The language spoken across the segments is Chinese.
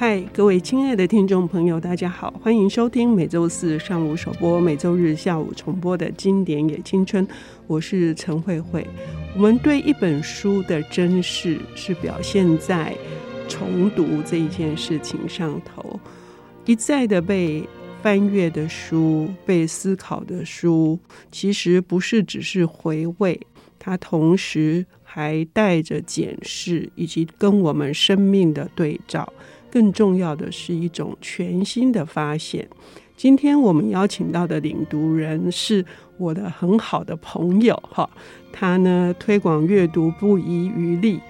嗨，各位亲爱的听众朋友，大家好，欢迎收听每周四上午首播、每周日下午重播的经典也青春。我是陈慧慧。我们对一本书的珍视，是表现在重读这一件事情上头。一再的被翻阅的书，被思考的书，其实不是只是回味，它同时还带着检视，以及跟我们生命的对照。更重要的是一种全新的发现。今天我们邀请到的领读人是我的很好的朋友，哈，他呢推广阅读不遗余力，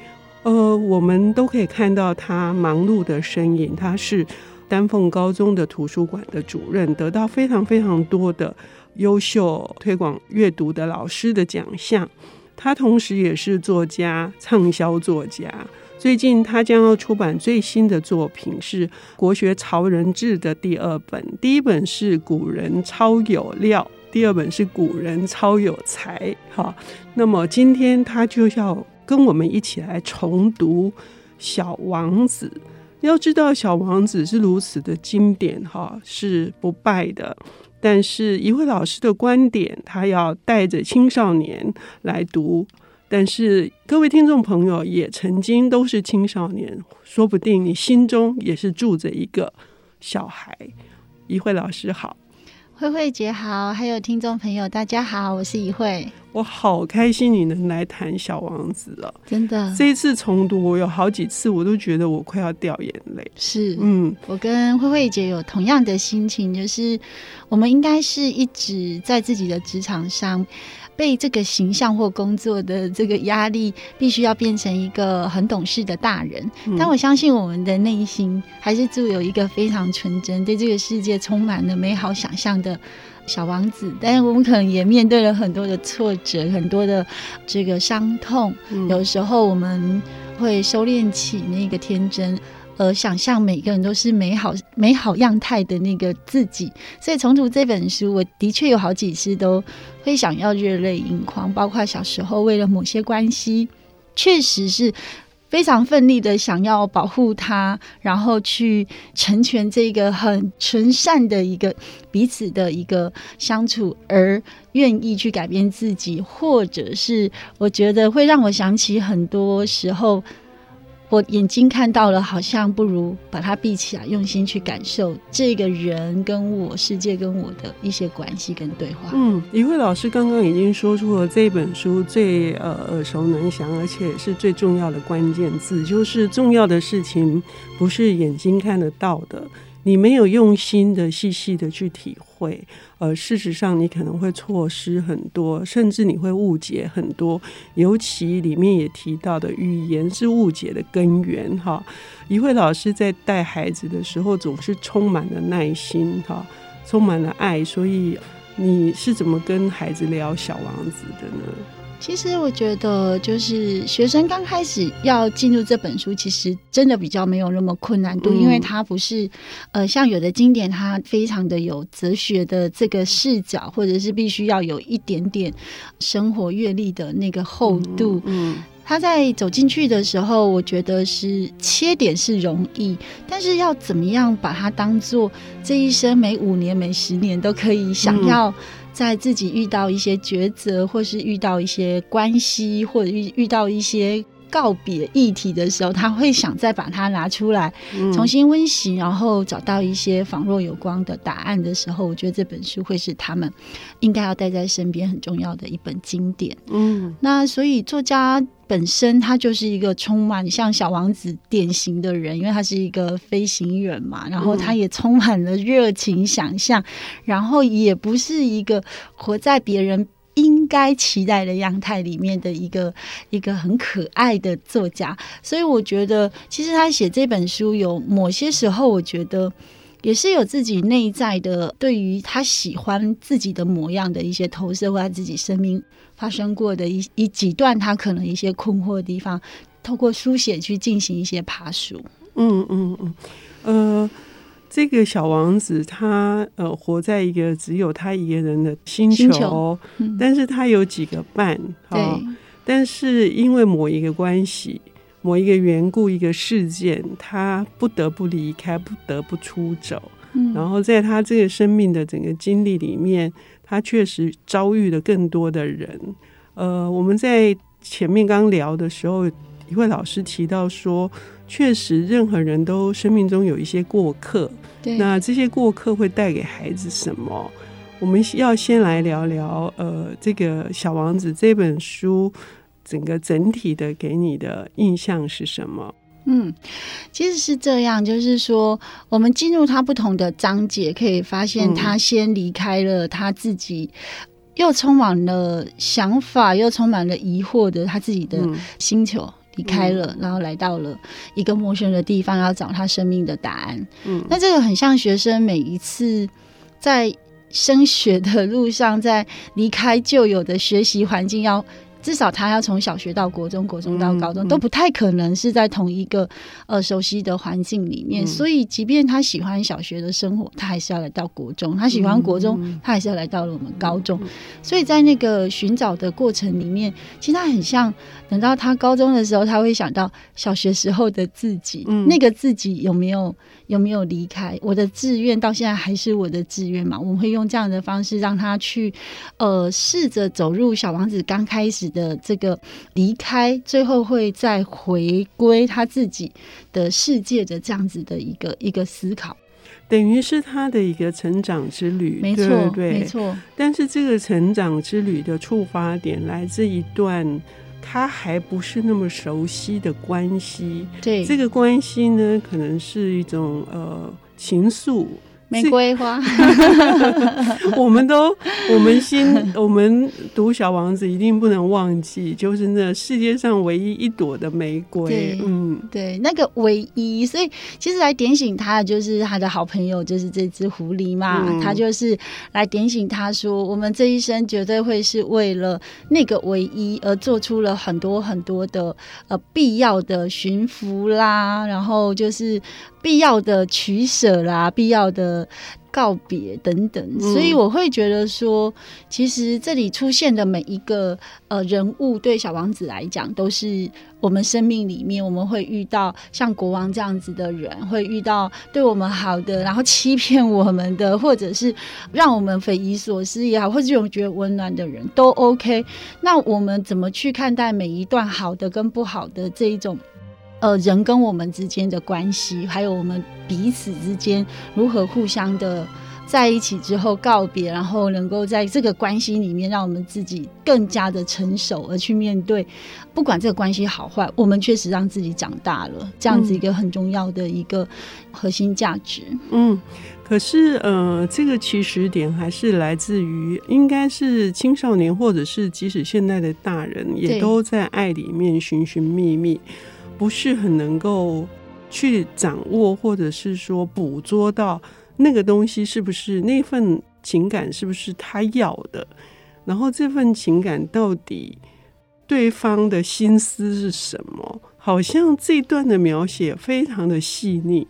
呃，我们都可以看到他忙碌的身影。他是丹凤高中的图书馆的主任，得到非常非常多的优秀推广阅读的老师的奖项。他同时也是作家，畅销作家。最近他将要出版最新的作品，是《国学潮人志》的第二本。第一本是《古人超有料》，第二本是《古人超有才》。哈，那么今天他就要跟我们一起来重读《小王子》。要知道，《小王子》是如此的经典，哈，是不败的。但是，一位老师的观点，他要带着青少年来读。但是各位听众朋友也曾经都是青少年，说不定你心中也是住着一个小孩。怡慧老师好，慧慧姐好，还有听众朋友大家好，我是怡慧。我好开心你能来谈《小王子》了，真的。这一次重读，我有好几次我都觉得我快要掉眼泪。是，嗯，我跟慧慧姐有同样的心情，就是我们应该是一直在自己的职场上。被这个形象或工作的这个压力，必须要变成一个很懂事的大人。但我相信我们的内心还是住有一个非常纯真，对这个世界充满了美好想象的小王子。但是我们可能也面对了很多的挫折，很多的这个伤痛。有时候我们会收敛起那个天真。而，想象每个人都是美好美好样态的那个自己，所以重读这本书，我的确有好几次都会想要热泪盈眶。包括小时候为了某些关系，确实是非常奋力的想要保护他，然后去成全这个很纯善的一个彼此的一个相处，而愿意去改变自己，或者是我觉得会让我想起很多时候。我眼睛看到了，好像不如把它闭起来，用心去感受这个人跟我世界跟我的一些关系跟对话。嗯，一慧老师刚刚已经说出了这本书最呃耳熟能详，而且是最重要的关键字，就是重要的事情不是眼睛看得到的。你没有用心的、细细的去体会，呃，事实上你可能会错失很多，甚至你会误解很多。尤其里面也提到的语言是误解的根源，哈。一慧老师在带孩子的时候总是充满了耐心，哈，充满了爱。所以你是怎么跟孩子聊《小王子》的呢？其实我觉得，就是学生刚开始要进入这本书，其实真的比较没有那么困难度，因为它不是呃像有的经典，它非常的有哲学的这个视角，或者是必须要有一点点生活阅历的那个厚度。嗯，他在走进去的时候，我觉得是切点是容易，但是要怎么样把它当做这一生每五年、每十年都可以想要。在自己遇到一些抉择，或是遇到一些关系，或者遇遇到一些告别议题的时候，他会想再把它拿出来，重新温习，然后找到一些仿若有光的答案的时候，我觉得这本书会是他们应该要带在身边很重要的一本经典。嗯，那所以作家。本身他就是一个充满像小王子典型的人，因为他是一个飞行员嘛，然后他也充满了热情想象，然后也不是一个活在别人应该期待的样态里面的一个一个很可爱的作家，所以我觉得其实他写这本书有某些时候，我觉得。也是有自己内在的，对于他喜欢自己的模样的一些投射，或他自己生命发生过的一一几段他可能一些困惑的地方，透过书写去进行一些爬梳。嗯嗯嗯，呃，这个小王子他呃活在一个只有他一个人的星球，星球嗯、但是他有几个伴，对，但是因为某一个关系。某一个缘故、一个事件，他不得不离开，不得不出走。嗯，然后在他这个生命的整个经历里面，他确实遭遇了更多的人。呃，我们在前面刚聊的时候，一位老师提到说，确实任何人都生命中有一些过客。对，那这些过客会带给孩子什么？我们要先来聊聊，呃，这个《小王子》这本书，整个整体的给你的印象是什么？嗯，其实是这样，就是说，我们进入他不同的章节，可以发现他先离开了他自己，又充满了想法，又充满了疑惑的他自己的星球，离开了，然后来到了一个陌生的地方，要找他生命的答案。嗯，那这个很像学生每一次在。升学的路上，在离开旧有的学习环境要。至少他要从小学到国中，国中到高中，嗯嗯、都不太可能是在同一个呃熟悉的环境里面。嗯、所以，即便他喜欢小学的生活，他还是要来到国中；他喜欢国中，嗯、他还是要来到了我们高中。所以在那个寻找的过程里面，其实他很像，等到他高中的时候，他会想到小学时候的自己，嗯、那个自己有没有有没有离开？我的志愿到现在还是我的志愿嘛？我们会用这样的方式让他去呃试着走入小王子刚开始的这个离开，最后会再回归他自己的世界的这样子的一个一个思考，等于是他的一个成长之旅，没错，对，没错。但是这个成长之旅的触发点来自一段他还不是那么熟悉的关系，对，这个关系呢，可能是一种呃情愫。玫瑰花，我们都，我们心，我们读《小王子》一定不能忘记，就是那世界上唯一一朵的玫瑰。嗯，对，那个唯一，所以其实来点醒他的就是他的好朋友，就是这只狐狸嘛。嗯、他就是来点醒他说，我们这一生绝对会是为了那个唯一而做出了很多很多的呃必要的驯服啦，然后就是。必要的取舍啦，必要的告别等等，嗯、所以我会觉得说，其实这里出现的每一个呃人物，对小王子来讲，都是我们生命里面我们会遇到像国王这样子的人，会遇到对我们好的，然后欺骗我们的，或者是让我们匪夷所思也好，或者是我们觉得温暖的人都 OK。那我们怎么去看待每一段好的跟不好的这一种？呃，人跟我们之间的关系，还有我们彼此之间如何互相的在一起之后告别，然后能够在这个关系里面，让我们自己更加的成熟，而去面对，不管这个关系好坏，我们确实让自己长大了，这样子一个很重要的一个核心价值。嗯，可是呃，这个起始点还是来自于，应该是青少年，或者是即使现在的大人，也都在爱里面寻寻觅觅。不是很能够去掌握，或者是说捕捉到那个东西是不是那份情感是不是他要的，然后这份情感到底对方的心思是什么？好像这段的描写非常的细腻，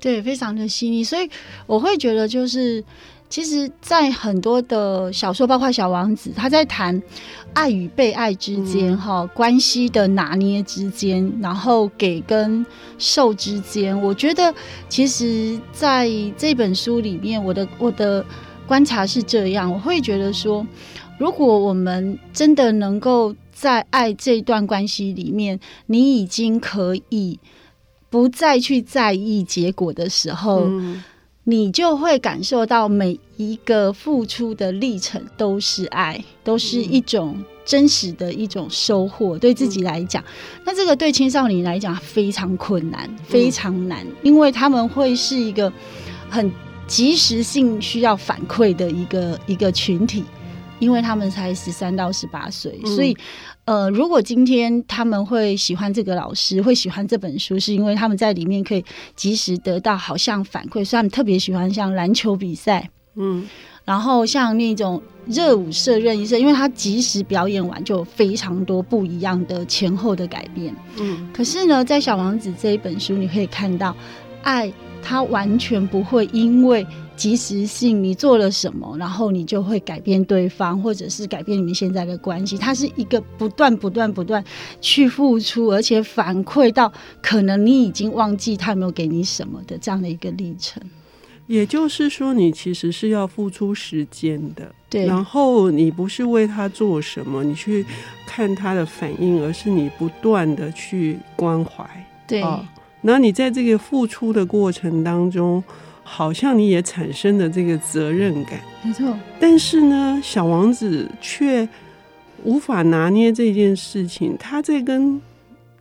对，非常的细腻，所以我会觉得就是。其实，在很多的小说，包括《小王子》，他在谈爱与被爱之间，哈、嗯，关系的拿捏之间，然后给跟受之间。我觉得，其实在这本书里面，我的我的观察是这样，我会觉得说，如果我们真的能够在爱这段关系里面，你已经可以不再去在意结果的时候。嗯你就会感受到每一个付出的历程都是爱，都是一种真实的一种收获。对自己来讲，那这个对青少年来讲非常困难，非常难，因为他们会是一个很及时性需要反馈的一个一个群体，因为他们才十三到十八岁，所以。呃，如果今天他们会喜欢这个老师，会喜欢这本书，是因为他们在里面可以及时得到好像反馈，所以他们特别喜欢像篮球比赛，嗯，然后像那种热舞社任意社，因为他及时表演完就有非常多不一样的前后的改变，嗯。可是呢，在《小王子》这一本书，你可以看到，爱他完全不会因为及时性，你做了什么，然后你就会改变对方，或者是改变你们现在的关系。它是一个不断、不断、不断去付出，而且反馈到可能你已经忘记他有没有给你什么的这样的一个历程。也就是说，你其实是要付出时间的，对。然后你不是为他做什么，你去看他的反应，而是你不断的去关怀，对。哦，然后你在这个付出的过程当中，好像你也产生了这个责任感，没错。但是呢，小王子却无法拿捏这件事情。他在跟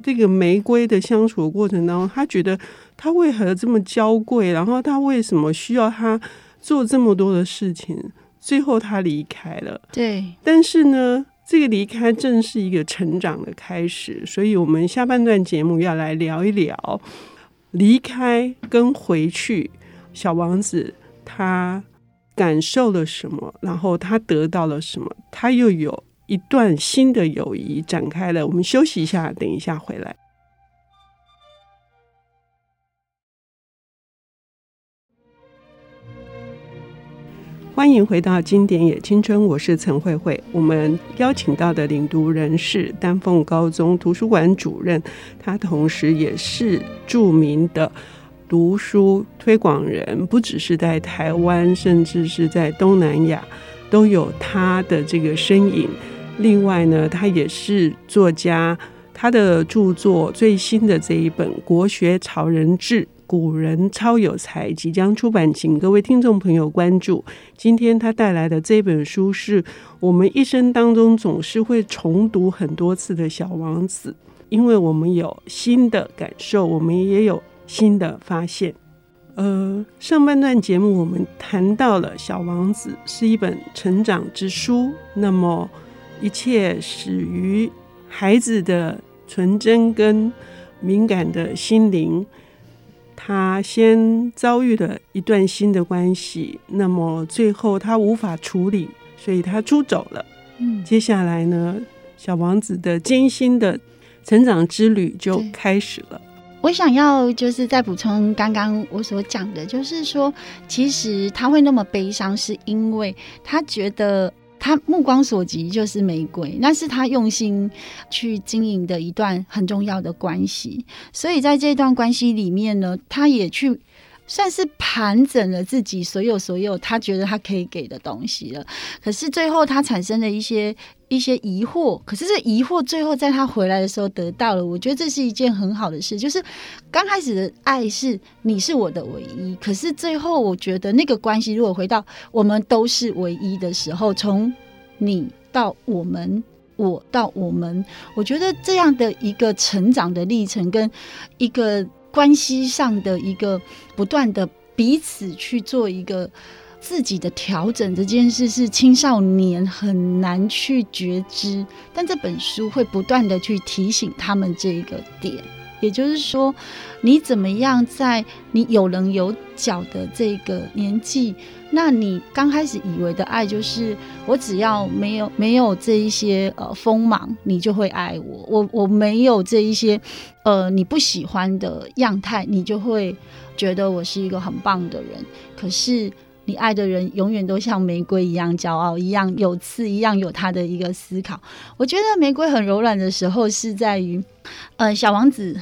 这个玫瑰的相处的过程当中，他觉得。他为何这么娇贵？然后他为什么需要他做这么多的事情？最后他离开了。对，但是呢，这个离开正是一个成长的开始。所以，我们下半段节目要来聊一聊离开跟回去。小王子他感受了什么？然后他得到了什么？他又有一段新的友谊展开了。我们休息一下，等一下回来。欢迎回到《经典也青春》，我是陈慧慧。我们邀请到的领读人是丹凤高中图书馆主任，他同时也是著名的读书推广人，不只是在台湾，甚至是在东南亚都有他的这个身影。另外呢，他也是作家，他的著作最新的这一本《国学潮人志》。古人超有才即将出版，请各位听众朋友关注。今天他带来的这本书是我们一生当中总是会重读很多次的《小王子》，因为我们有新的感受，我们也有新的发现。呃，上半段节目我们谈到了《小王子》是一本成长之书，那么一切始于孩子的纯真跟敏感的心灵。他先遭遇了一段新的关系，那么最后他无法处理，所以他出走了。嗯，接下来呢，小王子的艰辛的成长之旅就开始了。我想要就是再补充刚刚我所讲的，就是说，其实他会那么悲伤，是因为他觉得。他目光所及就是玫瑰，那是他用心去经营的一段很重要的关系。所以在这段关系里面呢，他也去算是盘整了自己所有所有他觉得他可以给的东西了。可是最后他产生了一些。一些疑惑，可是这疑惑最后在他回来的时候得到了，我觉得这是一件很好的事。就是刚开始的爱是你是我的唯一，可是最后我觉得那个关系如果回到我们都是唯一的时候，从你到我们，我到我们，我觉得这样的一个成长的历程跟一个关系上的一个不断的彼此去做一个。自己的调整这件事是青少年很难去觉知，但这本书会不断的去提醒他们这一个点，也就是说，你怎么样在你有棱有角的这个年纪，那你刚开始以为的爱就是我只要没有没有这一些呃锋芒，你就会爱我，我我没有这一些呃你不喜欢的样态，你就会觉得我是一个很棒的人，可是。你爱的人永远都像玫瑰一样骄傲，一样有刺，一样有他的一个思考。我觉得玫瑰很柔软的时候是在于，呃，小王子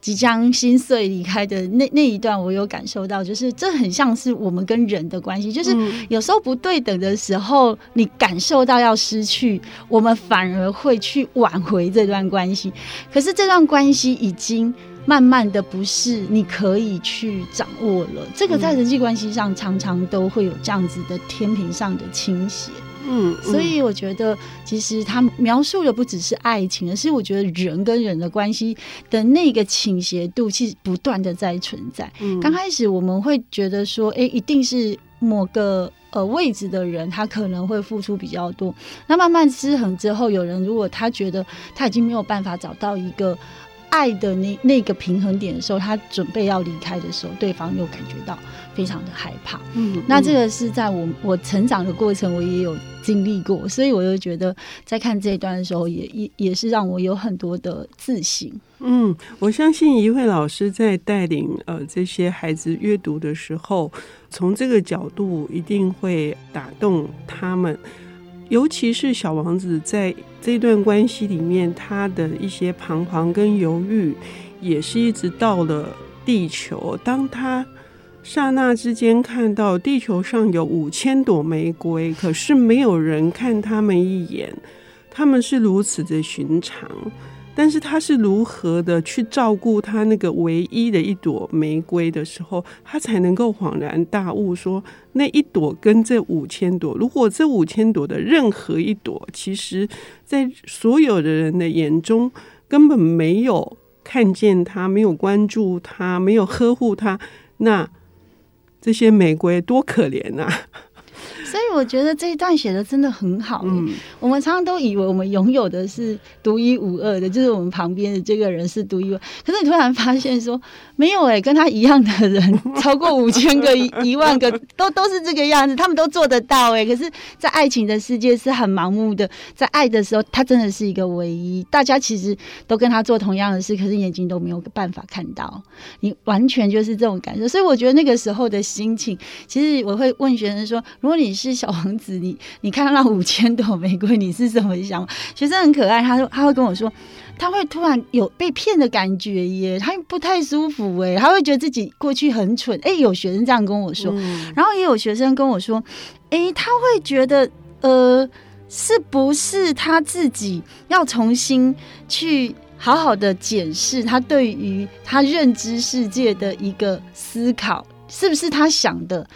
即将心碎离开的那那一段，我有感受到，就是这很像是我们跟人的关系，就是有时候不对等的时候，你感受到要失去，我们反而会去挽回这段关系。可是这段关系已经。慢慢的，不是你可以去掌握了。这个在人际关系上常常都会有这样子的天平上的倾斜。嗯，所以我觉得，其实他描述的不只是爱情，而是我觉得人跟人的关系的那个倾斜度，其实不断的在存在。嗯，刚开始我们会觉得说，哎，一定是某个呃位置的人，他可能会付出比较多。那慢慢失衡之后，有人如果他觉得他已经没有办法找到一个。爱的那那个平衡点的时候，他准备要离开的时候，对方又感觉到非常的害怕。嗯，那这个是在我我成长的过程，我也有经历过，所以我就觉得在看这一段的时候也，也也也是让我有很多的自信。嗯，我相信一位老师在带领呃这些孩子阅读的时候，从这个角度一定会打动他们。尤其是小王子在这段关系里面，他的一些彷徨跟犹豫，也是一直到了地球。当他刹那之间看到地球上有五千朵玫瑰，可是没有人看他们一眼，他们是如此的寻常。但是他是如何的去照顾他那个唯一的一朵玫瑰的时候，他才能够恍然大悟，说那一朵跟这五千朵，如果这五千朵的任何一朵，其实在所有的人的眼中根本没有看见他，没有关注他，没有呵护他，那这些玫瑰多可怜啊！所以我觉得这一段写的真的很好。嗯，我们常常都以为我们拥有的是独一无二的，就是我们旁边的这个人是独一无二。可是你突然发现说，没有哎、欸，跟他一样的人超过五千个、一 一万个，都都是这个样子，他们都做得到哎、欸。可是，在爱情的世界是很盲目的，在爱的时候，他真的是一个唯一。大家其实都跟他做同样的事，可是眼睛都没有办法看到。你完全就是这种感受。所以我觉得那个时候的心情，其实我会问学生说，如果你是是小王子，你你看到那五千朵玫瑰，你是什么想法？学生很可爱，他说他会跟我说，他会突然有被骗的感觉耶，他不太舒服哎，他会觉得自己过去很蠢哎，有学生这样跟我说，嗯、然后也有学生跟我说，哎，他会觉得呃，是不是他自己要重新去好好的检视他对于他认知世界的一个思考，是不是他想的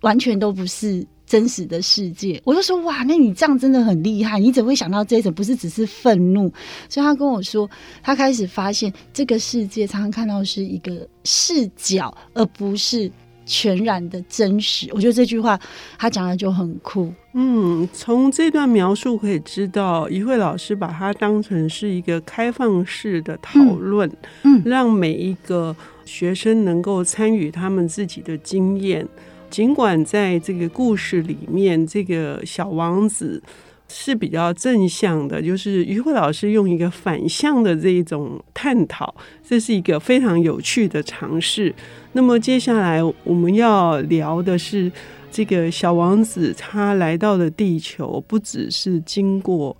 完全都不是？真实的世界，我就说哇，那你这样真的很厉害，你怎么会想到这种？不是只是愤怒？所以他跟我说，他开始发现这个世界常常看到是一个视角，而不是全然的真实。我觉得这句话他讲的就很酷。嗯，从这段描述可以知道，一慧老师把它当成是一个开放式的讨论，嗯，嗯，让每一个学生能够参与他们自己的经验。尽管在这个故事里面，这个小王子是比较正向的，就是于慧老师用一个反向的这一种探讨，这是一个非常有趣的尝试。那么接下来我们要聊的是，这个小王子他来到了地球，不只是经过，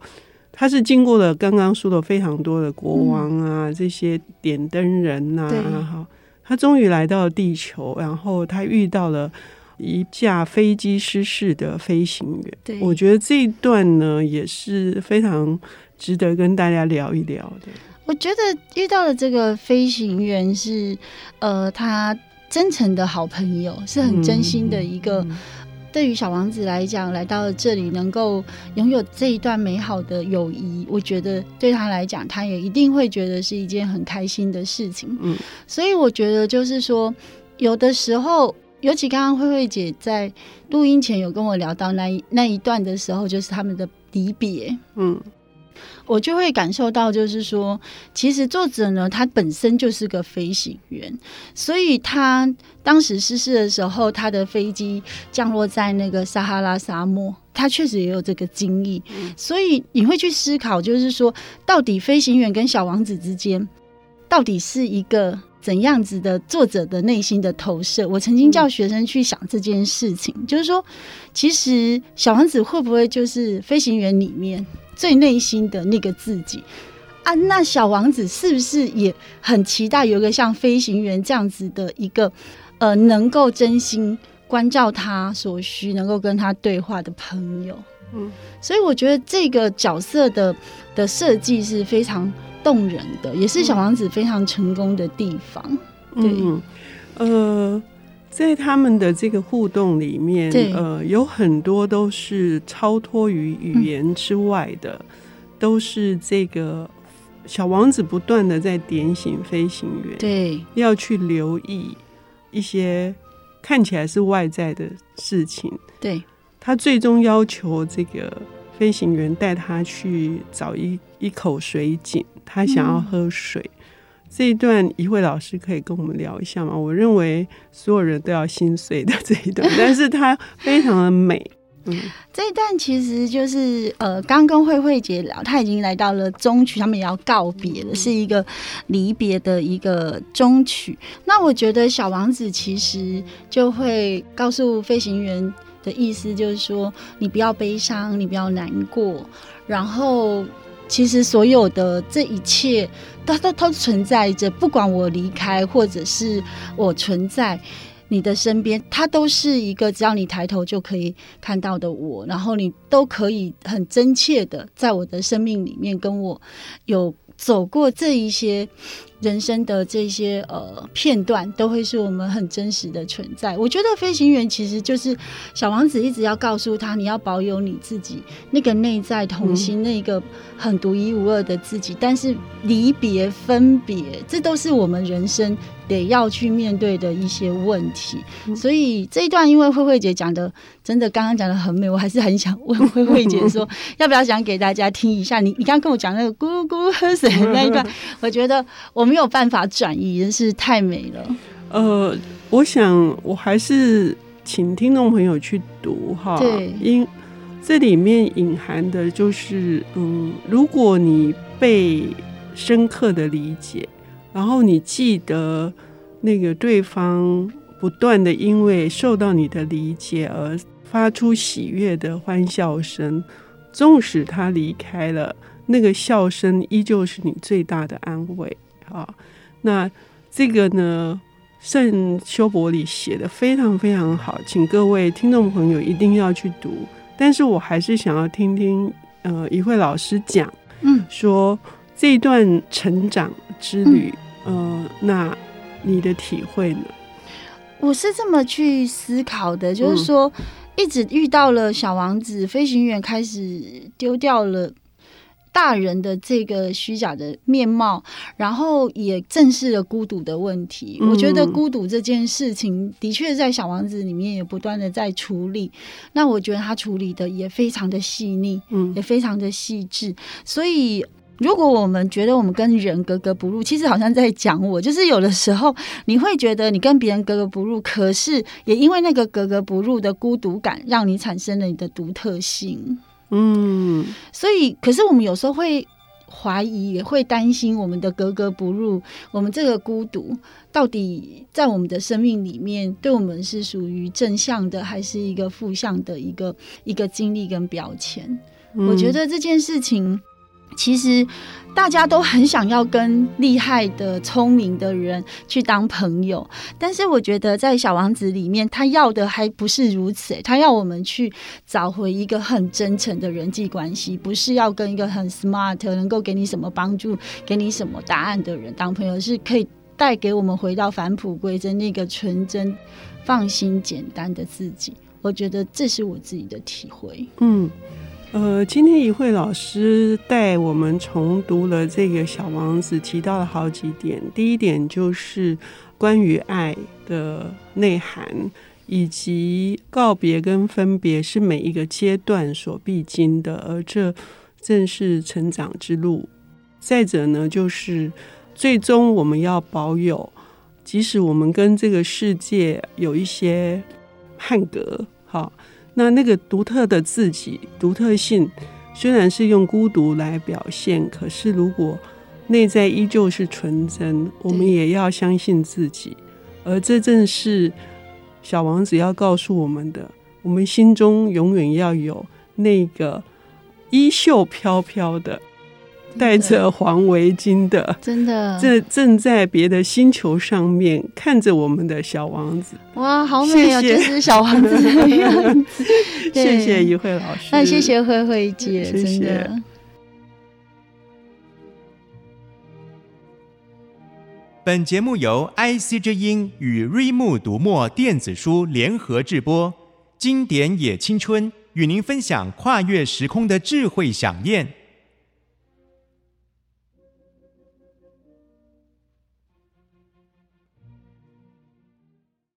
他是经过了刚刚说的非常多的国王啊，这些点灯人呐、好，他终于来到了地球，然后他遇到了。一架飞机失事的飞行员，对，我觉得这一段呢也是非常值得跟大家聊一聊的。我觉得遇到的这个飞行员是，呃，他真诚的好朋友，是很真心的一个。对于小王子来讲，来到了这里能够拥有这一段美好的友谊，我觉得对他来讲，他也一定会觉得是一件很开心的事情。嗯，所以我觉得就是说，有的时候。尤其刚刚慧慧姐在录音前有跟我聊到那一那一段的时候，就是他们的离别，嗯，我就会感受到，就是说，其实作者呢，他本身就是个飞行员，所以他当时失事的时候，他的飞机降落在那个撒哈拉沙漠，他确实也有这个经历，所以你会去思考，就是说，到底飞行员跟小王子之间，到底是一个。怎样子的作者的内心的投射？我曾经叫学生去想这件事情，嗯、就是说，其实小王子会不会就是飞行员里面最内心的那个自己啊？那小王子是不是也很期待有一个像飞行员这样子的一个呃，能够真心关照他所需，能够跟他对话的朋友？嗯，所以我觉得这个角色的的设计是非常。动人的，也是小王子非常成功的地方。嗯、对，呃，在他们的这个互动里面，呃，有很多都是超脱于语言之外的，嗯、都是这个小王子不断的在点醒飞行员，对，要去留意一些看起来是外在的事情。对，他最终要求这个飞行员带他去找一一口水井。他想要喝水，这一段一慧老师可以跟我们聊一下吗？我认为所有人都要心碎的 这一段，但是 它非常的美。嗯，这一段其实就是呃，刚跟慧慧姐聊，她已经来到了中曲，他们也要告别了，是一个离别的一个中曲。那我觉得小王子其实就会告诉飞行员的意思，就是说你不要悲伤，你不要难过，然后其实所有的这一切，它都它存在着，不管我离开或者是我存在。你的身边，它都是一个只要你抬头就可以看到的我，然后你都可以很真切的在我的生命里面跟我有走过这一些。人生的这些呃片段都会是我们很真实的存在。我觉得飞行员其实就是小王子一直要告诉他，你要保有你自己那个内在童心，嗯、那个很独一无二的自己。但是离别、分别，这都是我们人生得要去面对的一些问题。嗯、所以这一段，因为慧慧姐讲的真的刚刚讲的很美，我还是很想问慧慧姐说，要不要讲给大家听一下？你你刚刚跟我讲那个咕噜咕噜喝水的那一段，我觉得我。没有办法转移，真是太美了。呃，我想我还是请听众朋友去读哈，对，因这里面隐含的就是，嗯，如果你被深刻的理解，然后你记得那个对方不断的因为受到你的理解而发出喜悦的欢笑声，纵使他离开了，那个笑声依旧是你最大的安慰。啊，那这个呢，圣修伯里写的非常非常好，请各位听众朋友一定要去读。但是我还是想要听听呃一慧老师讲，嗯，说这一段成长之旅，嗯、呃，那你的体会呢？我是这么去思考的，就是说，一直遇到了小王子飞行员，开始丢掉了。大人的这个虚假的面貌，然后也正视了孤独的问题。嗯、我觉得孤独这件事情，的确在小王子里面也不断的在处理。那我觉得他处理的也非常的细腻，嗯，也非常的细致。所以，如果我们觉得我们跟人格格不入，其实好像在讲我，就是有的时候你会觉得你跟别人格格不入，可是也因为那个格格不入的孤独感，让你产生了你的独特性。嗯，所以，可是我们有时候会怀疑，也会担心我们的格格不入，我们这个孤独到底在我们的生命里面，对我们是属于正向的，还是一个负向的一个一个经历跟标签？嗯，我觉得这件事情。其实大家都很想要跟厉害的、聪明的人去当朋友，但是我觉得在《小王子》里面，他要的还不是如此。他要我们去找回一个很真诚的人际关系，不是要跟一个很 smart、能够给你什么帮助、给你什么答案的人当朋友，是可以带给我们回到返璞归真那个纯真、放心、简单的自己。我觉得这是我自己的体会。嗯。呃，今天怡慧老师带我们重读了这个小王子，提到了好几点。第一点就是关于爱的内涵，以及告别跟分别是每一个阶段所必经的，而这正是成长之路。再者呢，就是最终我们要保有，即使我们跟这个世界有一些汉格，好。那那个独特的自己、独特性，虽然是用孤独来表现，可是如果内在依旧是纯真，我们也要相信自己。而这正是小王子要告诉我们的：我们心中永远要有那个衣袖飘飘的。戴着黄围巾的，真的，这正在别的星球上面看着我们的小王子。哇，好美哦，谢谢就是小王子的样子。谢谢一慧老师，那谢谢慧慧姐，谢谢真的。本节目由 IC 之音与瑞木读墨电子书联合制播，经典也青春与您分享跨越时空的智慧饗宴。